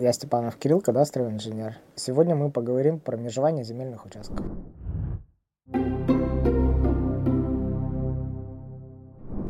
Я Степанов Кирилл, кадастровый инженер. Сегодня мы поговорим про межевание земельных участков.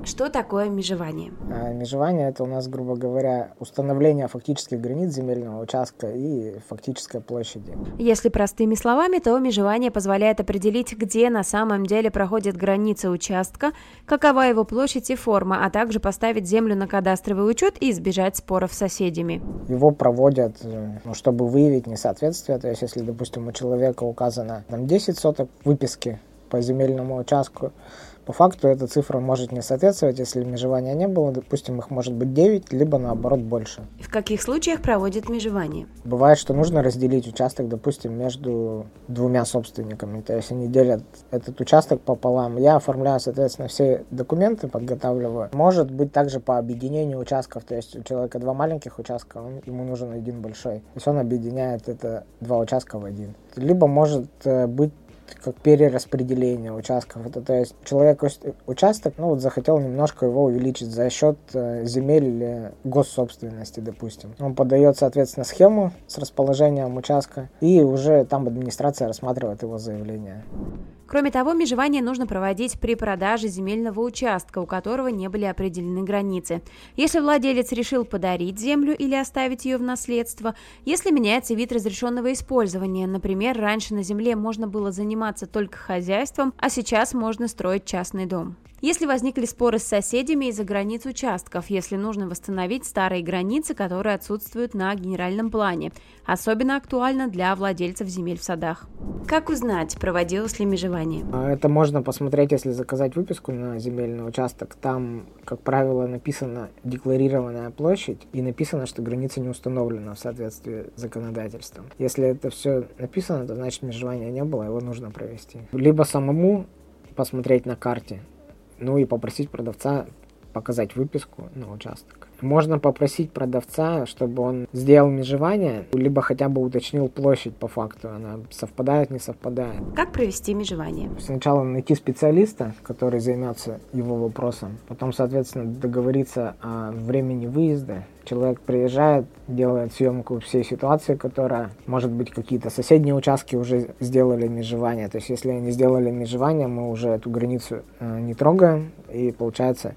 Что такое межевание? А, межевание это у нас, грубо говоря, установление фактических границ земельного участка и фактической площади. Если простыми словами, то межевание позволяет определить, где на самом деле проходит граница участка, какова его площадь и форма, а также поставить землю на кадастровый учет и избежать споров с соседями. Его проводят, э, ну, чтобы выявить несоответствие. То есть, если, допустим, у человека указано там 10 соток выписки по земельному участку, по факту эта цифра может не соответствовать, если межевания не было, допустим, их может быть 9, либо наоборот больше. В каких случаях проводят межевание? Бывает, что нужно разделить участок, допустим, между двумя собственниками. То есть они делят этот участок пополам. Я оформляю, соответственно, все документы, подготавливаю. Может быть также по объединению участков. То есть у человека два маленьких участка, он, ему нужен один большой. То есть он объединяет это два участка в один. Либо может э, быть как перераспределение участков. Это, то есть человек участок, ну вот захотел немножко его увеличить за счет э, земель госсобственности, допустим. Он подает, соответственно, схему с расположением участка, и уже там администрация рассматривает его заявление. Кроме того, межевание нужно проводить при продаже земельного участка, у которого не были определены границы. Если владелец решил подарить землю или оставить ее в наследство, если меняется вид разрешенного использования, например, раньше на земле можно было заниматься только хозяйством, а сейчас можно строить частный дом. Если возникли споры с соседями из-за границ участков, если нужно восстановить старые границы, которые отсутствуют на генеральном плане. Особенно актуально для владельцев земель в садах. Как узнать, проводилось ли межевание? А, это можно посмотреть, если заказать выписку на земельный участок. Там, как правило, написана декларированная площадь и написано, что граница не установлена в соответствии с законодательством. Если это все написано, то значит межевания не было, его нужно провести. Либо самому посмотреть на карте, ну и попросить продавца показать выписку на участок. Можно попросить продавца, чтобы он сделал межевание, либо хотя бы уточнил площадь по факту, она совпадает, не совпадает. Как провести межевание? Сначала найти специалиста, который займется его вопросом, потом, соответственно, договориться о времени выезда. Человек приезжает, делает съемку всей ситуации, которая, может быть, какие-то соседние участки уже сделали межевание. То есть, если они сделали межевание, мы уже эту границу э, не трогаем, и получается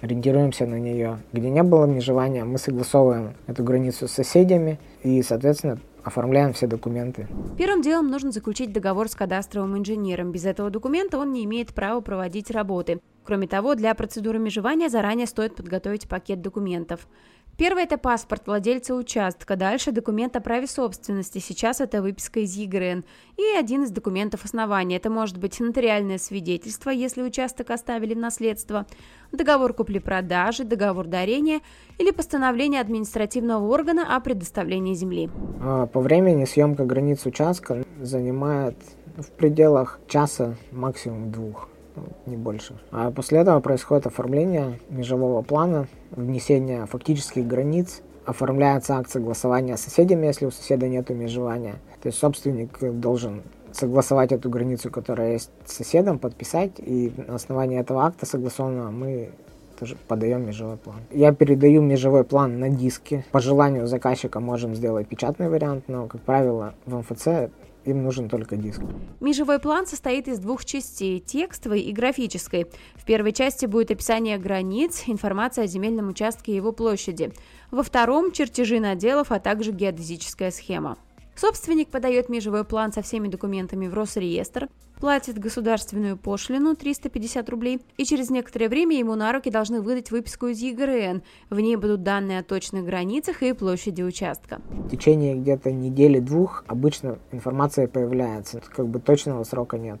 ориентируемся на нее. Где не было межевания, мы согласовываем эту границу с соседями и, соответственно, оформляем все документы. Первым делом нужно заключить договор с кадастровым инженером. Без этого документа он не имеет права проводить работы. Кроме того, для процедуры межевания заранее стоит подготовить пакет документов. Первый – это паспорт владельца участка, дальше документ о праве собственности, сейчас это выписка из ЕГРН, и один из документов основания. Это может быть нотариальное свидетельство, если участок оставили в наследство, договор купли-продажи, договор дарения или постановление административного органа о предоставлении земли. А, по времени съемка границ участка занимает в пределах часа, максимум двух не больше. А после этого происходит оформление межевого плана, внесение фактических границ, оформляется акт согласования с соседями, если у соседа нет межевания. То есть собственник должен согласовать эту границу, которая есть с соседом, подписать, и на основании этого акта согласованного мы тоже подаем межевой план. Я передаю межевой план на диске. По желанию заказчика можем сделать печатный вариант, но, как правило, в МФЦ им нужен только диск. Межевой план состоит из двух частей – текстовой и графической. В первой части будет описание границ, информация о земельном участке и его площади. Во втором – чертежи наделов, а также геодезическая схема. Собственник подает межевой план со всеми документами в Росреестр, платит государственную пошлину 350 рублей, и через некоторое время ему на руки должны выдать выписку из ЕГРН. В ней будут данные о точных границах и площади участка. В течение где-то недели-двух обычно информация появляется, как бы точного срока нет.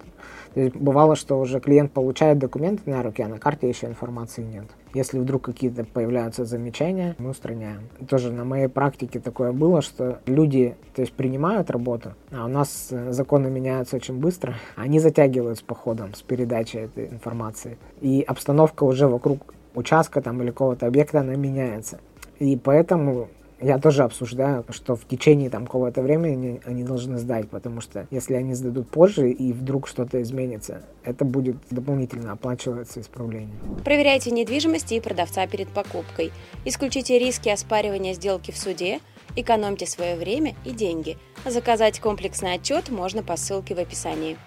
То есть бывало, что уже клиент получает документы на руки, а на карте еще информации нет. Если вдруг какие-то появляются замечания, мы устраняем. Тоже на моей практике такое было, что люди то есть, принимают работу, а у нас э, законы меняются очень быстро. Они затягивают с походом, с передачей этой информации. И обстановка уже вокруг участка там, или какого-то объекта, она меняется. И поэтому я тоже обсуждаю, что в течение там какого-то времени они должны сдать, потому что если они сдадут позже и вдруг что-то изменится, это будет дополнительно оплачиваться исправление. Проверяйте недвижимость и продавца перед покупкой. Исключите риски оспаривания сделки в суде Экономьте свое время и деньги. Заказать комплексный отчет можно по ссылке в описании.